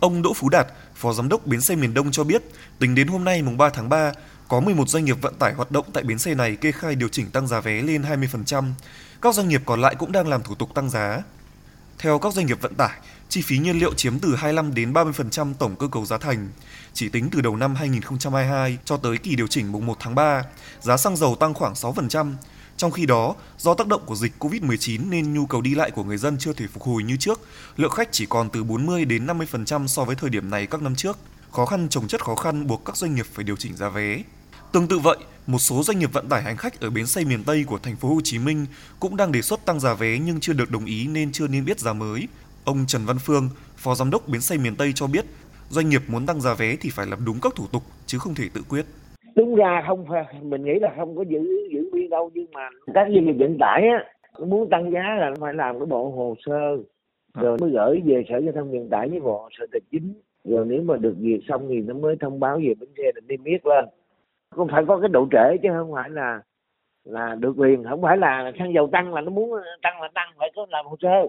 Ông Đỗ Phú Đạt, Phó Giám đốc Bến xe miền Đông cho biết, tính đến hôm nay mùng 3 tháng 3, có 11 doanh nghiệp vận tải hoạt động tại bến xe này kê khai điều chỉnh tăng giá vé lên 20%. Các doanh nghiệp còn lại cũng đang làm thủ tục tăng giá. Theo các doanh nghiệp vận tải, chi phí nhiên liệu chiếm từ 25 đến 30% tổng cơ cấu giá thành. Chỉ tính từ đầu năm 2022 cho tới kỳ điều chỉnh mùng 1 tháng 3, giá xăng dầu tăng khoảng 6%. Trong khi đó, do tác động của dịch Covid-19 nên nhu cầu đi lại của người dân chưa thể phục hồi như trước, lượng khách chỉ còn từ 40 đến 50% so với thời điểm này các năm trước. Khó khăn trồng chất khó khăn buộc các doanh nghiệp phải điều chỉnh giá vé. Tương tự vậy, một số doanh nghiệp vận tải hành khách ở bến xe miền Tây của thành phố Hồ Chí Minh cũng đang đề xuất tăng giá vé nhưng chưa được đồng ý nên chưa niêm yết giá mới. Ông Trần Văn Phương, Phó Giám đốc bến xe miền Tây cho biết, doanh nghiệp muốn tăng giá vé thì phải làm đúng các thủ tục chứ không thể tự quyết. Đúng ra không phải mình nghĩ là không có giữ giữ nguyên đâu nhưng mà các doanh nghiệp vận tải á muốn tăng giá là phải làm cái bộ hồ sơ rồi mới gửi về sở giao thông vận tải với bộ hồ sơ tài chính. Rồi nếu mà được duyệt xong thì nó mới thông báo về bến xe để niêm yết lên. Cũng phải có cái độ trễ chứ không phải là là được quyền không phải là xăng dầu tăng là nó muốn tăng là tăng phải có làm hồ sơ